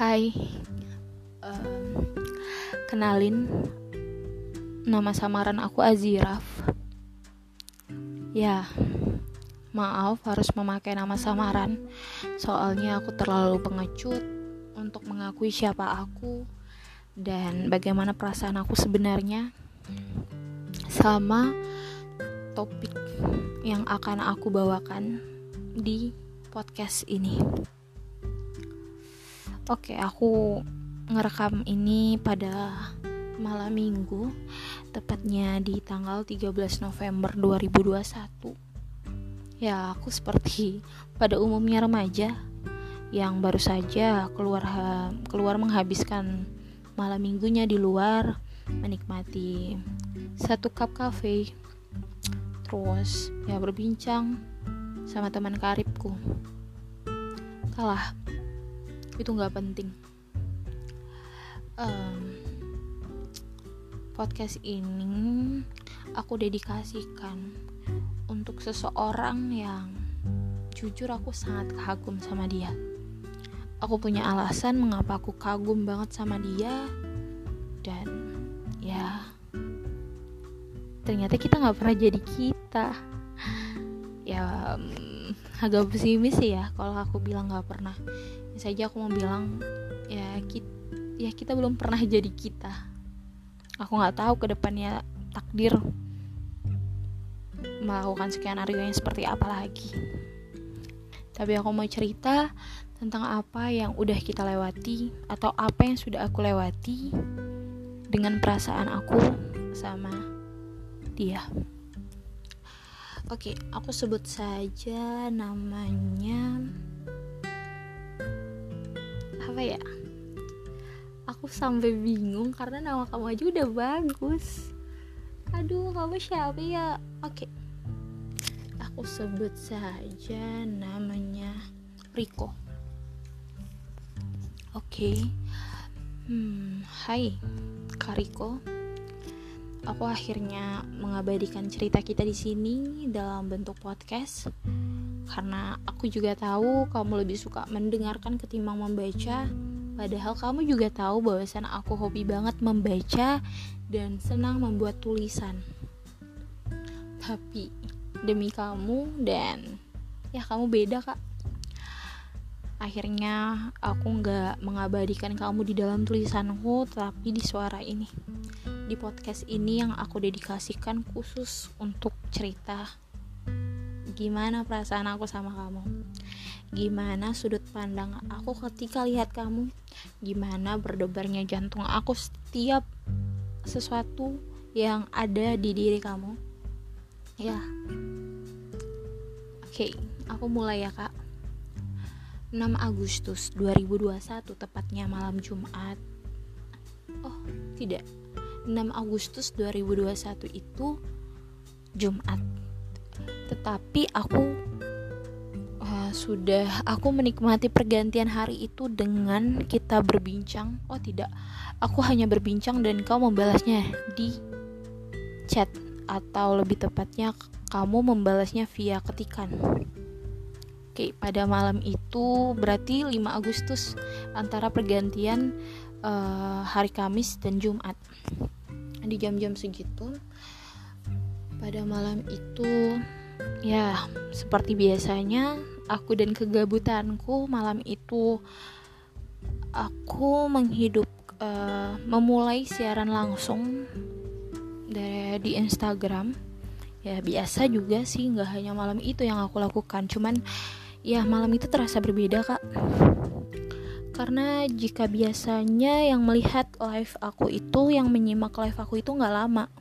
Hai, um, kenalin nama samaran aku Aziraf. Ya, maaf harus memakai nama samaran, soalnya aku terlalu pengecut untuk mengakui siapa aku dan bagaimana perasaan aku sebenarnya sama topik yang akan aku bawakan di podcast ini. Oke, aku ngerekam ini pada malam minggu, tepatnya di tanggal 13 November 2021. Ya, aku seperti pada umumnya remaja yang baru saja keluar keluar menghabiskan malam minggunya di luar menikmati satu cup cafe terus ya berbincang sama teman karibku kalah itu nggak penting. Um, podcast ini aku dedikasikan untuk seseorang yang jujur aku sangat kagum sama dia. Aku punya alasan mengapa aku kagum banget sama dia dan ya ternyata kita nggak pernah jadi kita. Ya agak pesimis sih ya kalau aku bilang nggak pernah saja aku mau bilang ya kita ya kita belum pernah jadi kita aku nggak tahu ke depannya takdir melakukan sekian skenario yang seperti apa lagi tapi aku mau cerita tentang apa yang udah kita lewati atau apa yang sudah aku lewati dengan perasaan aku sama dia. Oke, aku sebut saja namanya apa ya? Aku sampai bingung karena nama kamu aja udah bagus. Aduh kamu siapa ya? Oke. Aku sebut saja namanya Riko. Oke. Hmm hai Kariko aku akhirnya mengabadikan cerita kita di sini dalam bentuk podcast karena aku juga tahu kamu lebih suka mendengarkan ketimbang membaca. Padahal kamu juga tahu bahwasan aku hobi banget membaca dan senang membuat tulisan. Tapi demi kamu dan ya kamu beda kak. Akhirnya aku nggak mengabadikan kamu di dalam tulisanku tapi di suara ini. Di podcast ini yang aku dedikasikan khusus untuk cerita gimana perasaan aku sama kamu? Gimana sudut pandang aku ketika lihat kamu? Gimana berdebarnya jantung aku setiap sesuatu yang ada di diri kamu? Ya. Oke okay, aku mulai ya kak. 6 Agustus 2021 tepatnya malam Jumat. Oh tidak. 6 Agustus 2021 itu Jumat tetapi aku uh, sudah aku menikmati pergantian hari itu dengan kita berbincang. Oh tidak. Aku hanya berbincang dan kau membalasnya di chat atau lebih tepatnya kamu membalasnya via ketikan. Oke, pada malam itu berarti 5 Agustus antara pergantian uh, hari Kamis dan Jumat. Di jam-jam segitu pada malam itu ya seperti biasanya aku dan kegabutanku malam itu aku menghidup uh, memulai siaran langsung dari di Instagram. Ya biasa juga sih nggak hanya malam itu yang aku lakukan. Cuman ya malam itu terasa berbeda kak. Karena jika biasanya yang melihat live aku itu yang menyimak live aku itu nggak lama.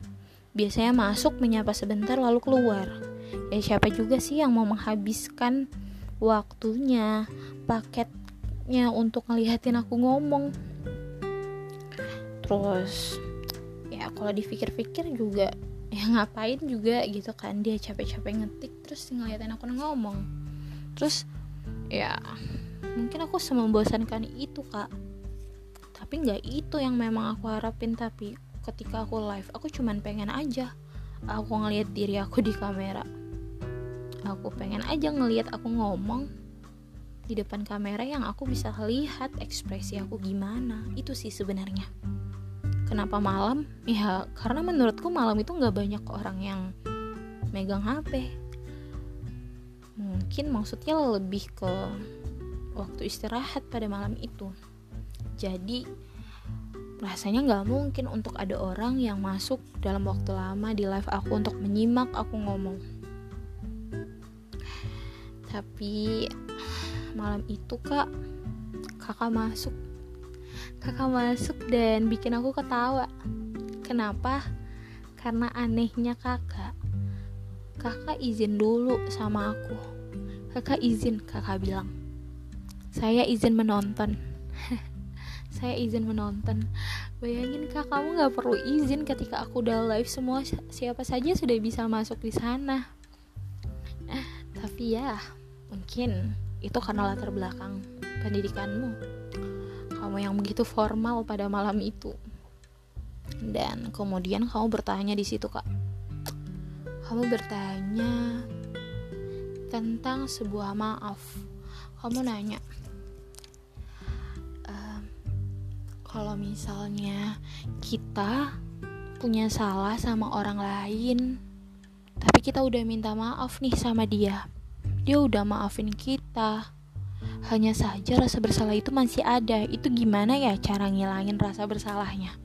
Biasanya masuk menyapa sebentar lalu keluar ya siapa juga sih yang mau menghabiskan waktunya paketnya untuk ngeliatin aku ngomong? Terus ya kalau dipikir-pikir juga ya ngapain juga gitu kan dia capek-capek ngetik terus ngeliatin aku ngomong. Terus ya mungkin aku semembosankan itu kak. Tapi nggak itu yang memang aku harapin tapi ketika aku live aku cuman pengen aja aku ngelihat diri aku di kamera aku pengen aja ngelihat aku ngomong di depan kamera yang aku bisa lihat ekspresi aku gimana. Itu sih sebenarnya. Kenapa malam? Ya karena menurutku malam itu nggak banyak orang yang megang HP mungkin maksudnya lebih ke waktu istirahat pada malam itu. Jadi rasanya nggak mungkin untuk ada orang yang masuk dalam waktu lama di live aku untuk menyimak aku ngomong tapi malam itu kak kakak masuk. Kakak masuk dan bikin aku ketawa. Kenapa? Karena anehnya kakak. Kakak izin dulu sama aku. Kakak izin kakak bilang. Saya izin menonton. Saya izin menonton. Bayangin kak kamu nggak perlu izin ketika aku udah live. Semua siapa saja sudah bisa masuk di sana. Tapi ya mungkin itu karena latar belakang pendidikanmu. Kamu yang begitu formal pada malam itu. Dan kemudian kamu bertanya di situ kak. Kamu bertanya tentang sebuah maaf. Kamu nanya, ehm, kalau misalnya kita punya salah sama orang lain, tapi kita udah minta maaf nih sama dia, dia udah maafin kita. Hanya saja rasa bersalah itu masih ada. Itu gimana ya cara ngilangin rasa bersalahnya?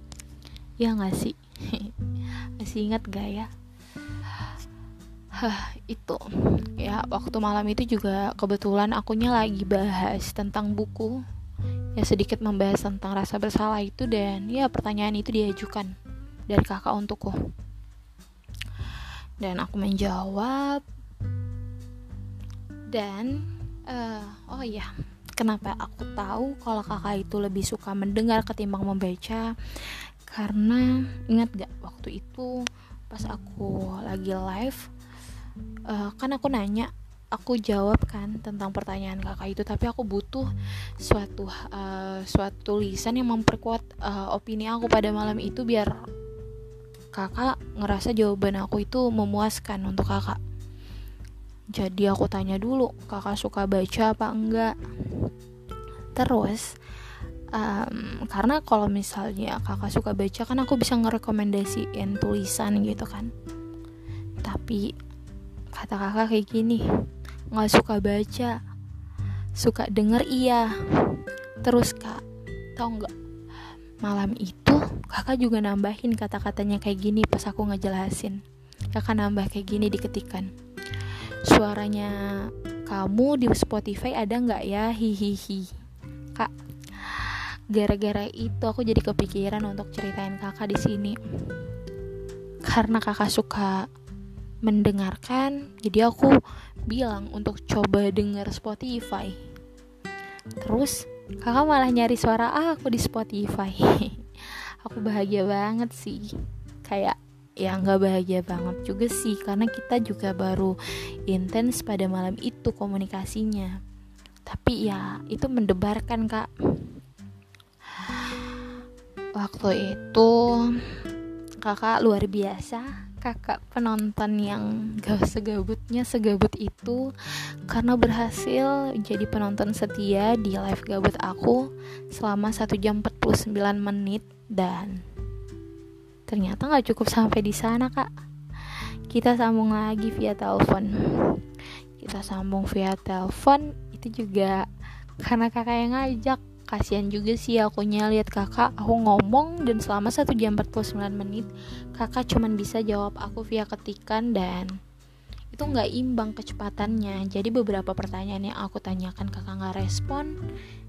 Ya gak sih? masih ingat gak ya? Hah, itu ya waktu malam itu juga kebetulan akunya lagi bahas tentang buku ya sedikit membahas tentang rasa bersalah itu dan ya pertanyaan itu diajukan dari kakak untukku dan aku menjawab dan uh, oh ya kenapa aku tahu kalau kakak itu lebih suka mendengar ketimbang membaca? Karena ingat gak waktu itu pas aku lagi live uh, kan aku nanya aku jawab kan tentang pertanyaan kakak itu tapi aku butuh suatu uh, suatu tulisan yang memperkuat uh, opini aku pada malam itu biar kakak ngerasa jawaban aku itu memuaskan untuk kakak jadi aku tanya dulu kakak suka baca apa enggak? Terus um, karena kalau misalnya kakak suka baca kan aku bisa ngerekomendasiin tulisan gitu kan. Tapi kata kakak kayak gini nggak suka baca suka denger iya. Terus kak tau nggak malam itu kakak juga nambahin kata-katanya kayak gini pas aku ngejelasin. Kakak nambah kayak gini diketikan suaranya kamu di Spotify ada nggak ya? Hihihi kak gara-gara itu aku jadi kepikiran untuk ceritain kakak di sini. Karena kakak suka mendengarkan jadi aku bilang untuk coba denger Spotify. Terus kakak malah nyari suara aku di Spotify. Aku bahagia banget sih. Kayak ya nggak bahagia banget juga sih karena kita juga baru intens pada malam itu komunikasinya. Tapi ya itu mendebarkan kak. Waktu itu kakak luar biasa kakak penonton yang gak segabutnya segabut itu karena berhasil jadi penonton setia di live gabut aku selama 1 jam 49 menit dan ternyata gak cukup sampai di sana kak. Kita sambung lagi via telepon. Kita sambung via telepon itu juga karena kakak yang ngajak. Kasihan juga sih aku lihat kakak aku ngomong dan selama 1 jam 49 menit kakak cuman bisa jawab aku via ketikan dan itu nggak imbang kecepatannya. Jadi beberapa pertanyaan yang aku tanyakan kakak nggak respon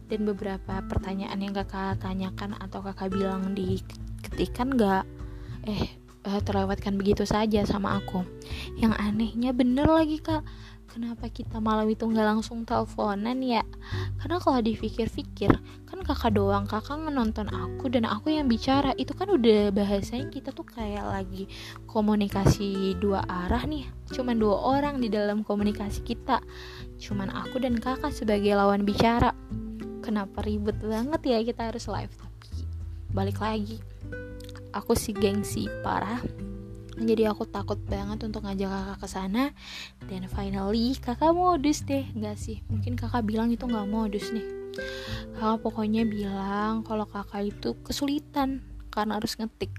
dan beberapa pertanyaan yang kakak tanyakan atau kakak bilang di ketikan nggak eh, eh terlewatkan begitu saja sama aku. Yang anehnya bener lagi kak. Kenapa kita malam itu nggak langsung teleponan ya? Karena kalau dipikir-pikir kan kakak doang kakak nonton aku dan aku yang bicara. Itu kan udah bahasanya kita tuh kayak lagi komunikasi dua arah nih. Cuman dua orang di dalam komunikasi kita. Cuman aku dan kakak sebagai lawan bicara. Kenapa ribet banget ya kita harus live? Tapi balik lagi aku si gengsi parah jadi aku takut banget untuk ngajak kakak ke sana. Dan finally kakak modus deh. Nggak sih mungkin kakak bilang itu nggak modus nih. Kakak pokoknya bilang kalau kakak itu kesulitan karena harus ngetik.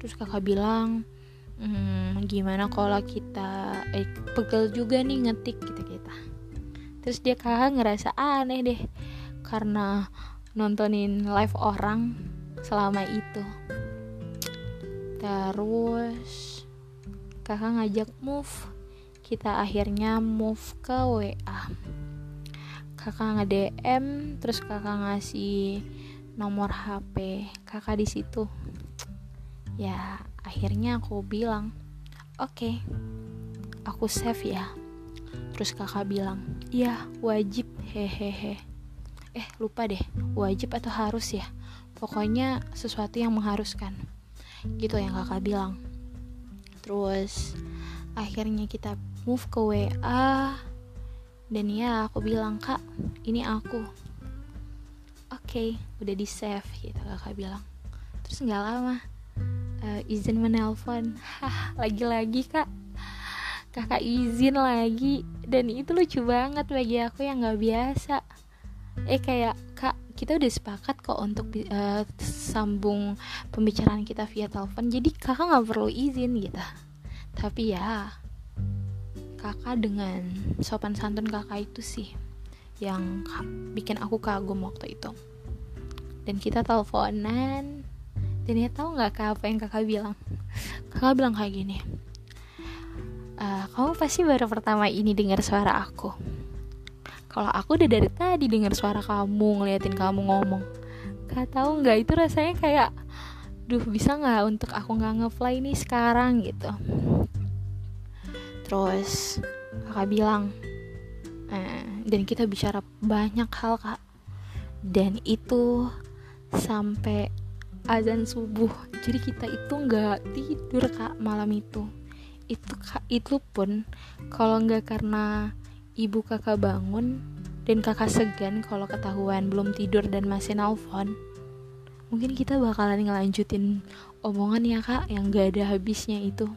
Terus kakak bilang hmm, gimana kalau kita eh pegel juga nih ngetik kita kita terus dia kakak ngerasa aneh deh karena nontonin live orang selama itu terus kakak ngajak move. Kita akhirnya move ke WA kakak nge DM terus kakak ngasih nomor HP kakak di situ. Ya akhirnya aku bilang oke okay, aku save ya. Terus kakak bilang iya wajib. Hehehe. Eh lupa deh wajib atau harus ya? Pokoknya sesuatu yang mengharuskan gitu yang kakak bilang. Terus akhirnya kita move ke WA dan ya aku bilang kak ini aku. Oke okay, udah di save gitu kakak bilang. Terus nggak lama uh, izin menelpon. Hah lagi-lagi kak. Kakak izin lagi. Dan itu lucu banget bagi aku yang nggak biasa. Eh kayak kita udah sepakat kok untuk uh, sambung pembicaraan kita via telepon. Jadi kakak nggak perlu izin gitu. Tapi ya kakak dengan sopan santun kakak itu sih yang bikin aku kagum waktu itu. Dan kita teleponan dan ya tahu nggak kak apa yang kakak bilang? Kakak bilang kayak gini uh, kamu pasti baru pertama ini dengar suara aku kalau aku udah dari tadi dengar suara kamu ngeliatin kamu ngomong. Gak tahu nggak itu rasanya kayak duh bisa nggak untuk aku nggak ngefly nih sekarang? gitu. Terus kakak bilang eh, dan kita bicara banyak hal kak. Dan itu sampai azan subuh. Jadi kita itu nggak tidur kak malam itu. Itu kak itu pun kalau nggak karena ibu kakak bangun dan kakak segan kalau ketahuan belum tidur dan masih nelfon mungkin kita bakalan ngelanjutin omongan ya kak yang gak ada habisnya itu.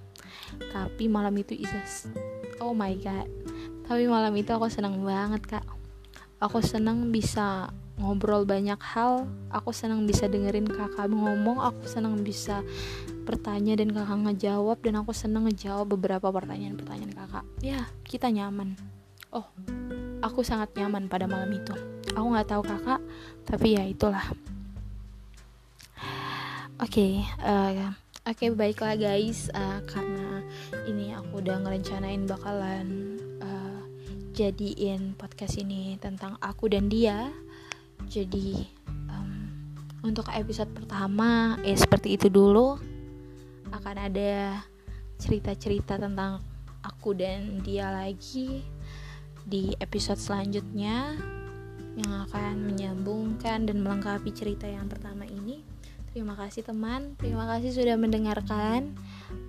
Tapi malam itu Isas oh my god. Tapi malam itu aku senang banget kak. Aku senang bisa ngobrol banyak hal aku senang bisa dengerin kakak ngomong aku senang bisa bertanya dan kakak ngejawab dan aku senang ngejawab beberapa pertanyaan-pertanyaan kakak. Ya kita nyaman oh aku sangat nyaman pada malam itu. Aku nggak tahu kakak tapi ya itulah. Oke okay, uh, eh, oke okay, baiklah guys. Uh, karena ini aku udah ngerencanain bakalan uh, jadiin podcast ini tentang aku dan dia. Jadi um, untuk episode pertama ya seperti itu dulu akan ada cerita-cerita tentang aku dan dia lagi di episode selanjutnya yang akan menyambungkan dan melengkapi cerita yang pertama ini. Terima kasih teman, terima kasih sudah mendengarkan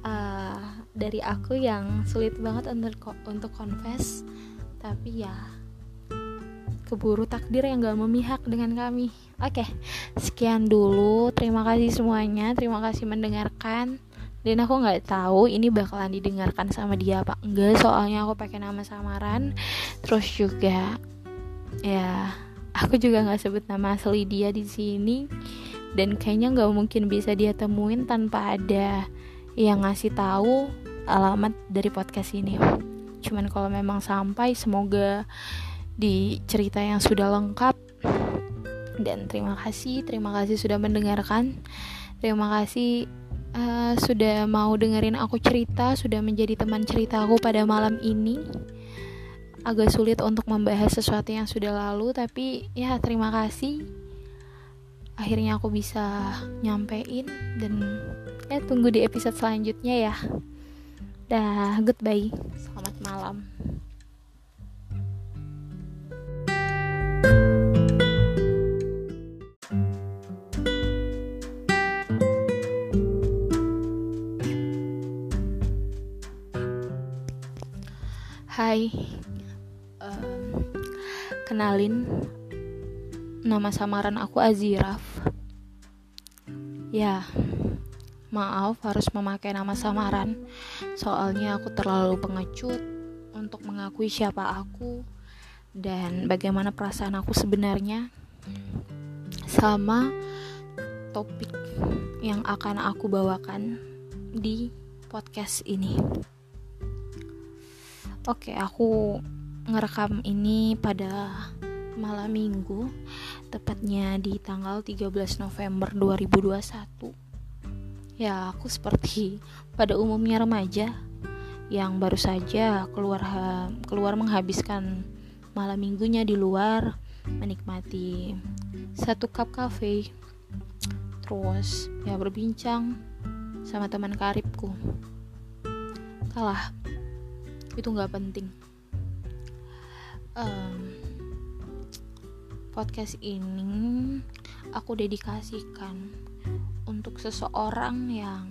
uh, dari aku yang sulit banget untuk untuk confess, tapi ya keburu takdir yang gak memihak dengan kami. Oke, sekian dulu. Terima kasih semuanya, terima kasih mendengarkan dan aku nggak tahu ini bakalan didengarkan sama dia apa enggak. Soalnya aku pakai nama samaran. Terus juga ya aku juga nggak sebut nama asli dia di sini. Dan kayaknya nggak mungkin bisa dia temuin tanpa ada yang ngasih tahu alamat dari podcast ini. Cuman kalau memang sampai semoga di cerita yang sudah lengkap. Dan terima kasih terima kasih sudah mendengarkan. Terima kasih uh, sudah mau dengerin aku cerita, sudah menjadi teman cerita aku pada malam ini. Agak sulit untuk membahas sesuatu yang sudah lalu, tapi ya terima kasih. Akhirnya aku bisa nyampein dan ya tunggu di episode selanjutnya ya. Dah, goodbye. Selamat malam. Hai, um, kenalin nama samaran aku Aziraf. Ya, maaf harus memakai nama samaran soalnya aku terlalu pengecut untuk mengakui siapa aku dan bagaimana perasaan aku sebenarnya sama topik yang akan aku bawakan di podcast ini. Oke, aku ngerekam ini pada malam minggu, tepatnya di tanggal 13 November 2021. Ya, aku seperti pada umumnya remaja yang baru saja keluar keluar menghabiskan malam minggunya di luar menikmati satu cup cafe terus ya berbincang sama teman karibku kalah itu nggak penting. Um, podcast ini aku dedikasikan untuk seseorang yang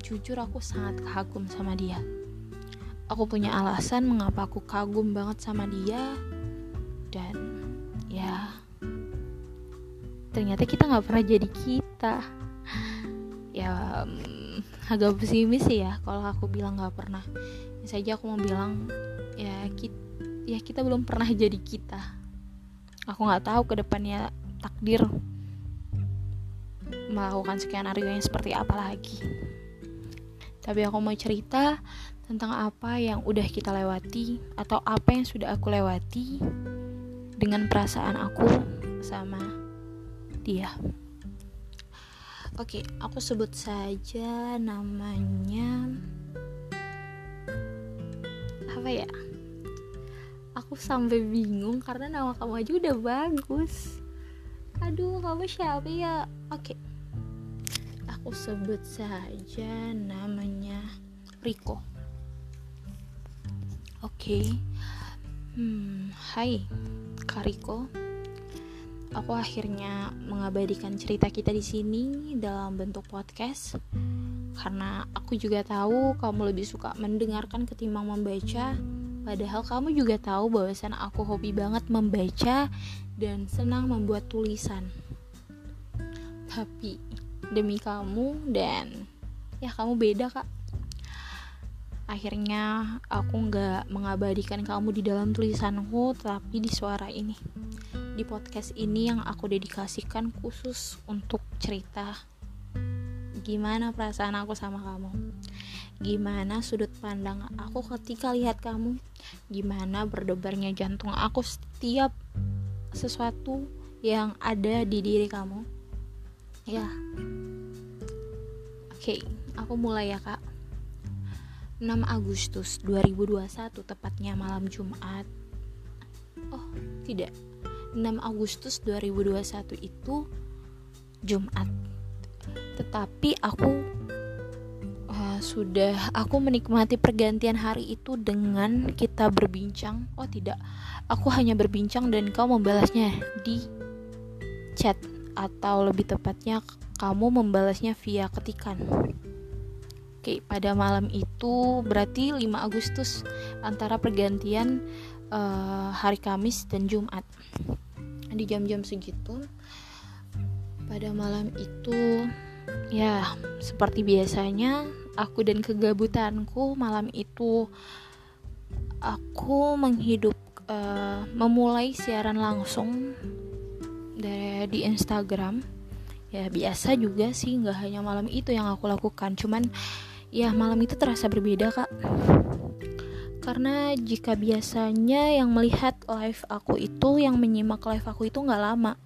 jujur aku sangat kagum sama dia. Aku punya alasan mengapa aku kagum banget sama dia. Dan ya ternyata kita nggak pernah jadi kita. Ya um, agak pesimis sih ya kalau aku bilang nggak pernah saja aku mau bilang ya kita ya kita belum pernah jadi kita aku nggak tahu ke depannya takdir melakukan skenario yang seperti apa lagi tapi aku mau cerita tentang apa yang udah kita lewati atau apa yang sudah aku lewati dengan perasaan aku sama dia. Oke, aku sebut saja namanya apa ya? Aku sampai bingung karena nama kamu aja udah bagus. Aduh kamu siapa ya? Oke. Aku sebut saja namanya Riko. Oke. Hmm hai Kariko aku akhirnya mengabadikan cerita kita di sini dalam bentuk podcast karena aku juga tahu kamu lebih suka mendengarkan ketimbang membaca. Padahal kamu juga tahu bahwasan aku hobi banget membaca dan senang membuat tulisan. Tapi demi kamu dan ya kamu beda kak. Akhirnya aku nggak mengabadikan kamu di dalam tulisanku tapi di suara ini. Di podcast ini yang aku dedikasikan khusus untuk cerita gimana perasaan aku sama kamu? Gimana sudut pandang aku ketika lihat kamu? Gimana berdebarnya jantung aku setiap sesuatu yang ada di diri kamu? Ya. Oke okay, aku mulai ya kak. 6 Agustus 2021 tepatnya malam Jumat. Oh tidak. 6 Agustus 2021 itu Jumat tetapi aku uh, sudah aku menikmati pergantian hari itu dengan kita berbincang. Oh tidak. Aku hanya berbincang dan kau membalasnya di chat. Atau lebih tepatnya kamu membalasnya via ketikan. Oke, pada malam itu berarti 5 Agustus antara pergantian uh, hari Kamis dan Jumat. Di jam-jam segitu pada malam itu. Ya seperti biasanya aku dan kegabutanku malam itu aku menghidup uh, memulai siaran langsung dari di Instagram. Ya biasa juga sih nggak hanya malam itu yang aku lakukan. Cuman ya malam itu terasa berbeda kak. Karena jika biasanya yang melihat live aku itu yang menyimak live aku itu nggak lama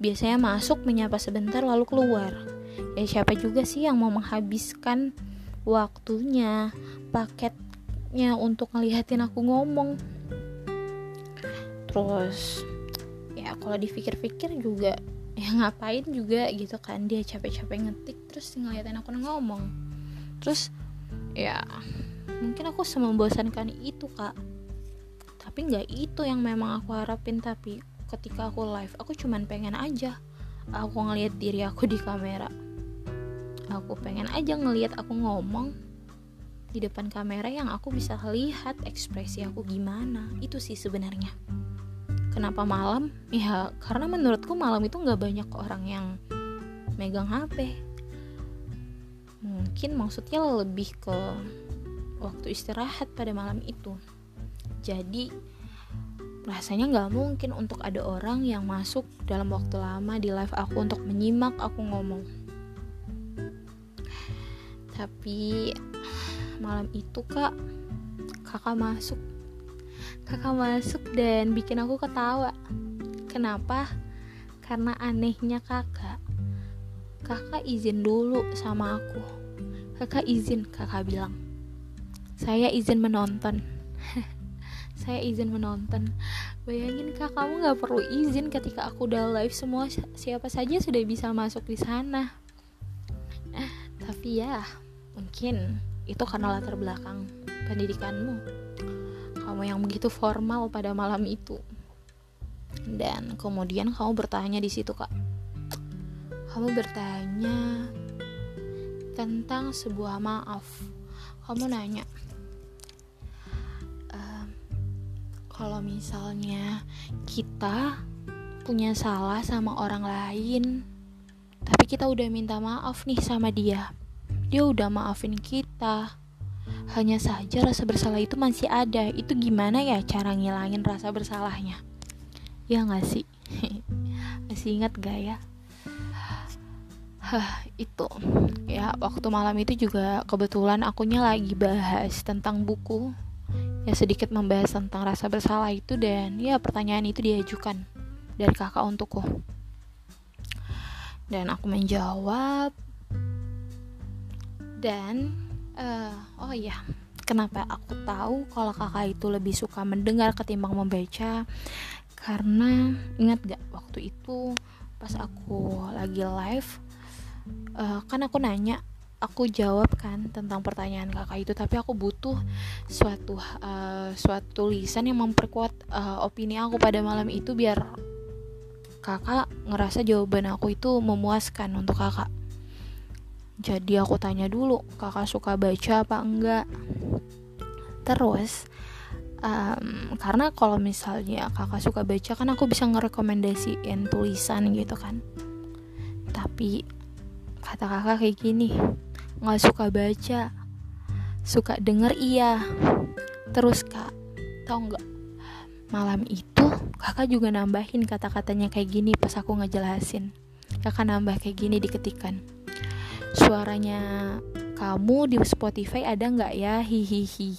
biasanya masuk menyapa sebentar lalu keluar. Ya siapa juga sih yang mau menghabiskan waktunya paketnya untuk ngelihatin aku ngomong? Terus ya kalau dipikir-pikir juga ya ngapain juga gitu kan dia capek-capek ngetik terus ngeliatin aku ngomong. Terus ya mungkin aku semembosankan itu kak. Tapi nggak itu yang memang aku harapin tapi ketika aku live aku cuman pengen aja aku ngelihat diri aku di kamera. Aku pengen aja ngelihat aku ngomong di depan kamera yang aku bisa lihat ekspresi aku gimana. Itu sih sebenarnya. Kenapa malam? Ya karena menurutku malam itu nggak banyak orang yang megang HP mungkin maksudnya lebih ke waktu istirahat pada malam itu. Jadi rasanya nggak mungkin untuk ada orang yang masuk dalam waktu lama di live aku untuk menyimak aku ngomong. Tapi malam itu kak kakak masuk. Kakak masuk dan bikin aku ketawa. Kenapa? Karena anehnya kakak. Kakak izin dulu sama aku. Kakak izin kakak bilang. Saya izin menonton saya izin menonton. Bayangin kak kamu nggak perlu izin ketika aku udah live. Semua siapa saja sudah bisa masuk di sana. Eh, tapi ya mungkin itu karena latar belakang pendidikanmu. Kamu yang begitu formal pada malam itu. Dan kemudian kamu bertanya di situ kak. Kamu bertanya tentang sebuah maaf. Kamu nanya kalau misalnya kita punya salah sama orang lain tapi kita udah minta maaf nih sama dia dia udah maafin kita. Hanya saja rasa bersalah itu masih ada. Itu gimana ya cara ngilangin rasa bersalahnya? Ya gak sih? masih ingat gak ya? Hah, itu ya waktu malam itu juga kebetulan akunya lagi bahas tentang buku ya sedikit membahas tentang rasa bersalah itu dan ya pertanyaan itu diajukan dari kakak untukku. Dan aku menjawab dan uh, oh ya kenapa aku tahu kalau kakak itu lebih suka mendengar ketimbang membaca? Karena ingat gak waktu itu pas aku lagi live uh, kan aku nanya aku jawab kan tentang pertanyaan kakak itu tapi aku butuh suatu uh, suatu tulisan yang memperkuat uh, opini aku pada malam itu biar kakak ngerasa jawaban aku itu memuaskan untuk kakak jadi aku tanya dulu, kakak suka baca apa enggak? Terus, um, karena kalau misalnya kakak suka baca kan aku bisa ngerekomendasiin tulisan gitu kan. Tapi kata kakak kayak gini, nggak suka baca, suka denger iya. Terus kak, tau nggak? Malam itu kakak juga nambahin kata-katanya kayak gini pas aku ngejelasin. Kakak nambah kayak gini diketikan suaranya kamu di Spotify ada nggak ya hihihi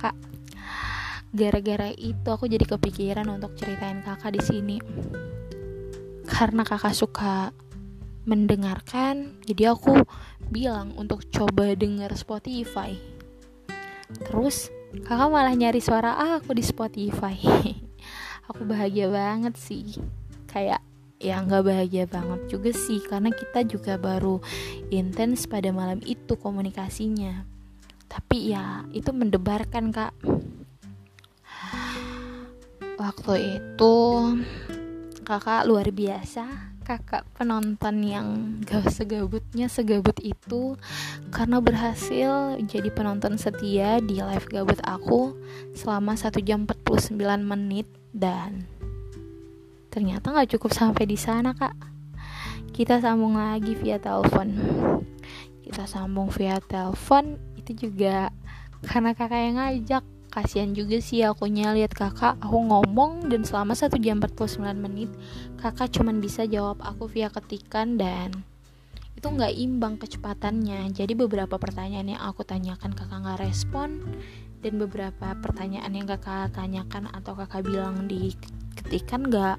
kak gara-gara itu aku jadi kepikiran untuk ceritain kakak di sini karena kakak suka mendengarkan jadi aku bilang untuk coba denger Spotify. Terus kakak malah nyari suara aku di Spotify. Aku bahagia banget sih. Kayak ya nggak bahagia banget juga sih karena kita juga baru intens pada malam itu komunikasinya. Tapi ya itu mendebarkan kak. Waktu itu kakak luar biasa kakak penonton yang gak segabutnya segabut itu karena berhasil jadi penonton setia di live gabut aku selama 1 jam 49 menit dan Ternyata nggak cukup sampai di sana kak. Kita sambung lagi via telepon. Kita sambung via telepon itu juga karena kakak yang ngajak. Kasian juga sih aku lihat kakak aku ngomong dan selama 1 jam 49 menit kakak cuman bisa jawab aku via ketikan dan itu nggak imbang kecepatannya. Jadi beberapa pertanyaan yang aku tanyakan kakak nggak respon dan beberapa pertanyaan yang kakak tanyakan atau kakak bilang di ketikan nggak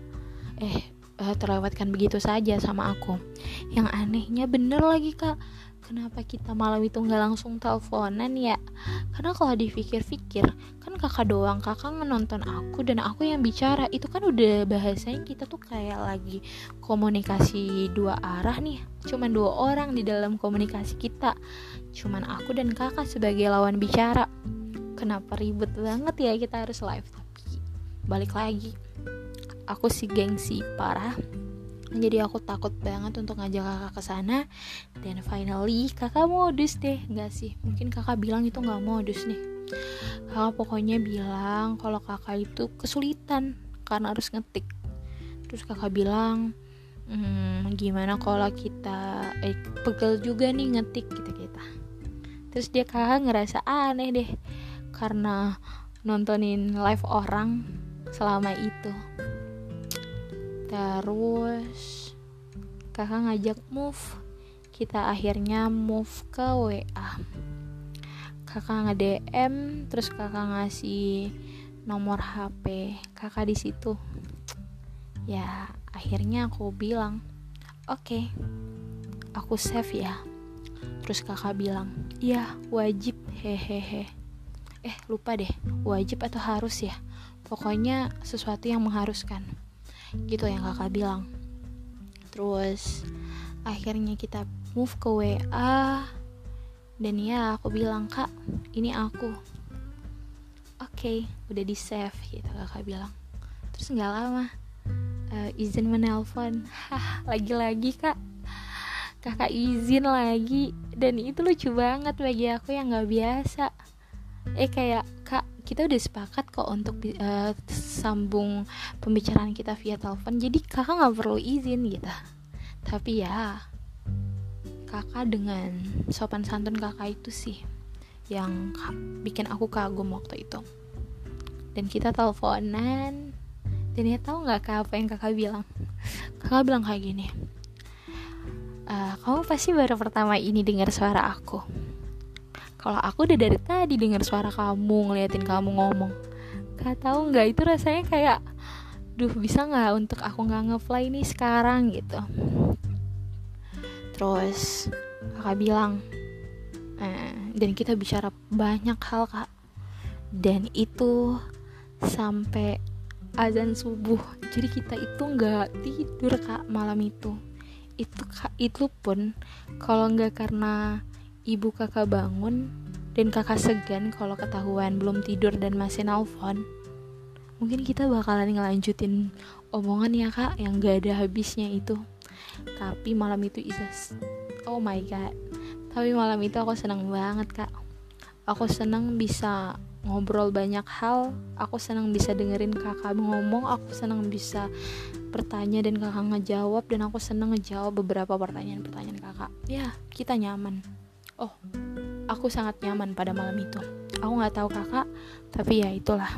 eh uh, terlewatkan begitu saja sama aku. Yang anehnya bener lagi kak kenapa kita malam itu nggak langsung teleponan ya? Karena kalau dipikir-pikir kan kakak doang kakak nonton aku dan aku yang bicara. Itu kan udah bahasanya kita tuh kayak lagi komunikasi dua arah nih. Cuman dua orang di dalam komunikasi kita. Cuman aku dan kakak sebagai lawan bicara. Kenapa ribet banget ya kita harus live? Tapi balik lagi aku sih gengsi parah jadi aku takut banget untuk ngajak kakak ke sana. Dan finally kakak modus deh. Nggak sih mungkin kakak bilang itu nggak modus nih. Kakak pokoknya bilang kalau kakak itu kesulitan karena harus ngetik. Terus kakak bilang hmm, gimana kalau kita eh, pegel juga nih ngetik gitu kita terus dia kakak ngerasa aneh deh karena nontonin live orang selama itu terus kakak ngajak move. Kita akhirnya move ke WA kakak nge-DM terus kakak ngasih nomor HP kakak di situ. Ya akhirnya aku bilang oke okay, aku save ya. Terus kakak bilang iya wajib. Hehehe. Eh lupa deh wajib atau harus ya? Pokoknya sesuatu yang mengharuskan gitu yang kakak bilang. Terus akhirnya kita move ke WA dan ya aku bilang kak ini aku. Oke okay, udah di save gitu kakak bilang. Terus nggak lama uh, izin menelpon. Lagi-lagi kak. Kakak izin lagi. Dan itu lucu banget bagi aku yang nggak biasa. Eh kayak kita udah sepakat kok untuk uh, sambung pembicaraan kita via telepon. Jadi kakak nggak perlu izin gitu. Tapi ya kakak dengan sopan santun kakak itu sih yang bikin aku kagum waktu itu. Dan kita teleponan dan ya tahu nggak kak apa yang kakak bilang? Kakak bilang kayak gini uh, kamu pasti baru pertama ini dengar suara aku kalau aku udah dari tadi dengar suara kamu ngeliatin kamu ngomong. Gak tahu nggak itu rasanya kayak duh bisa nggak untuk aku nggak ngefly nih sekarang? gitu. Terus kakak bilang eh, dan kita bicara banyak hal kak. Dan itu sampai azan subuh. Jadi kita itu nggak tidur kak malam itu. Itu kak itu pun kalau nggak karena ibu kakak bangun dan kakak segan kalau ketahuan belum tidur dan masih nelfon. Mungkin kita bakalan ngelanjutin omongan ya kak yang gak ada habisnya itu. Tapi malam itu Isas oh my god. Tapi malam itu aku senang banget kak. Aku senang bisa ngobrol banyak hal aku senang bisa dengerin kakak ngomong aku senang bisa bertanya dan kakak ngejawab dan aku senang ngejawab beberapa pertanyaan-pertanyaan kakak. Ya kita nyaman oh aku sangat nyaman pada malam itu. Aku nggak tahu kakak tapi ya itulah.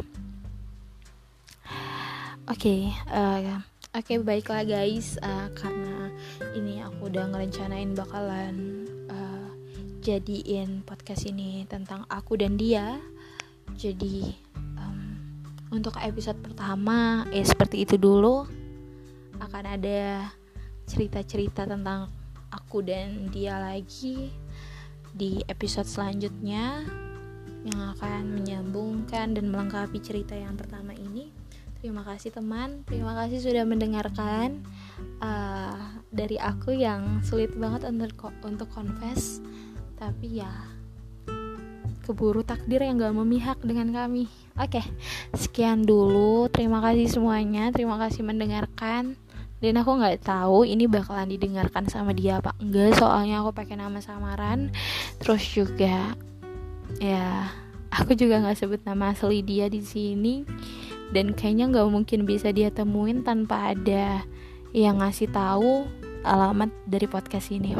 Oke okay, uh, eh, oke okay, baiklah guys. Uh, karena ini aku udah ngerencanain bakalan uh, jadiin podcast ini tentang aku dan dia. Jadi um, untuk episode pertama ya seperti itu dulu akan ada cerita-cerita tentang aku dan dia lagi di episode selanjutnya yang akan menyambungkan dan melengkapi cerita yang pertama ini. Terima kasih teman, terima kasih sudah mendengarkan uh, dari aku yang sulit banget untuk untuk confess, tapi ya keburu takdir yang gak memihak dengan kami. Oke, sekian dulu. Terima kasih semuanya, terima kasih mendengarkan dan aku nggak tahu ini bakalan didengarkan sama dia apa enggak. Soalnya aku pakai nama samaran. Terus juga ya aku juga nggak sebut nama asli dia di sini. Dan kayaknya nggak mungkin bisa dia temuin tanpa ada yang ngasih tahu alamat dari podcast ini.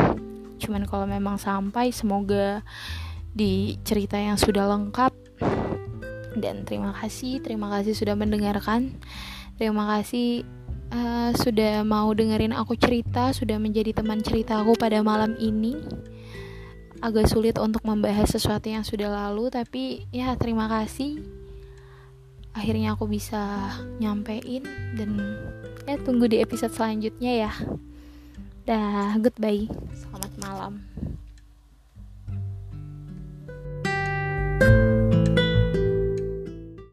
Cuman kalau memang sampai semoga di cerita yang sudah lengkap. Dan terima kasih terima kasih sudah mendengarkan. Terima kasih uh, sudah mau dengerin aku cerita, sudah menjadi teman cerita aku pada malam ini. Agak sulit untuk membahas sesuatu yang sudah lalu, tapi ya terima kasih. Akhirnya aku bisa nyampein dan ya tunggu di episode selanjutnya ya. Dah, goodbye. Selamat malam.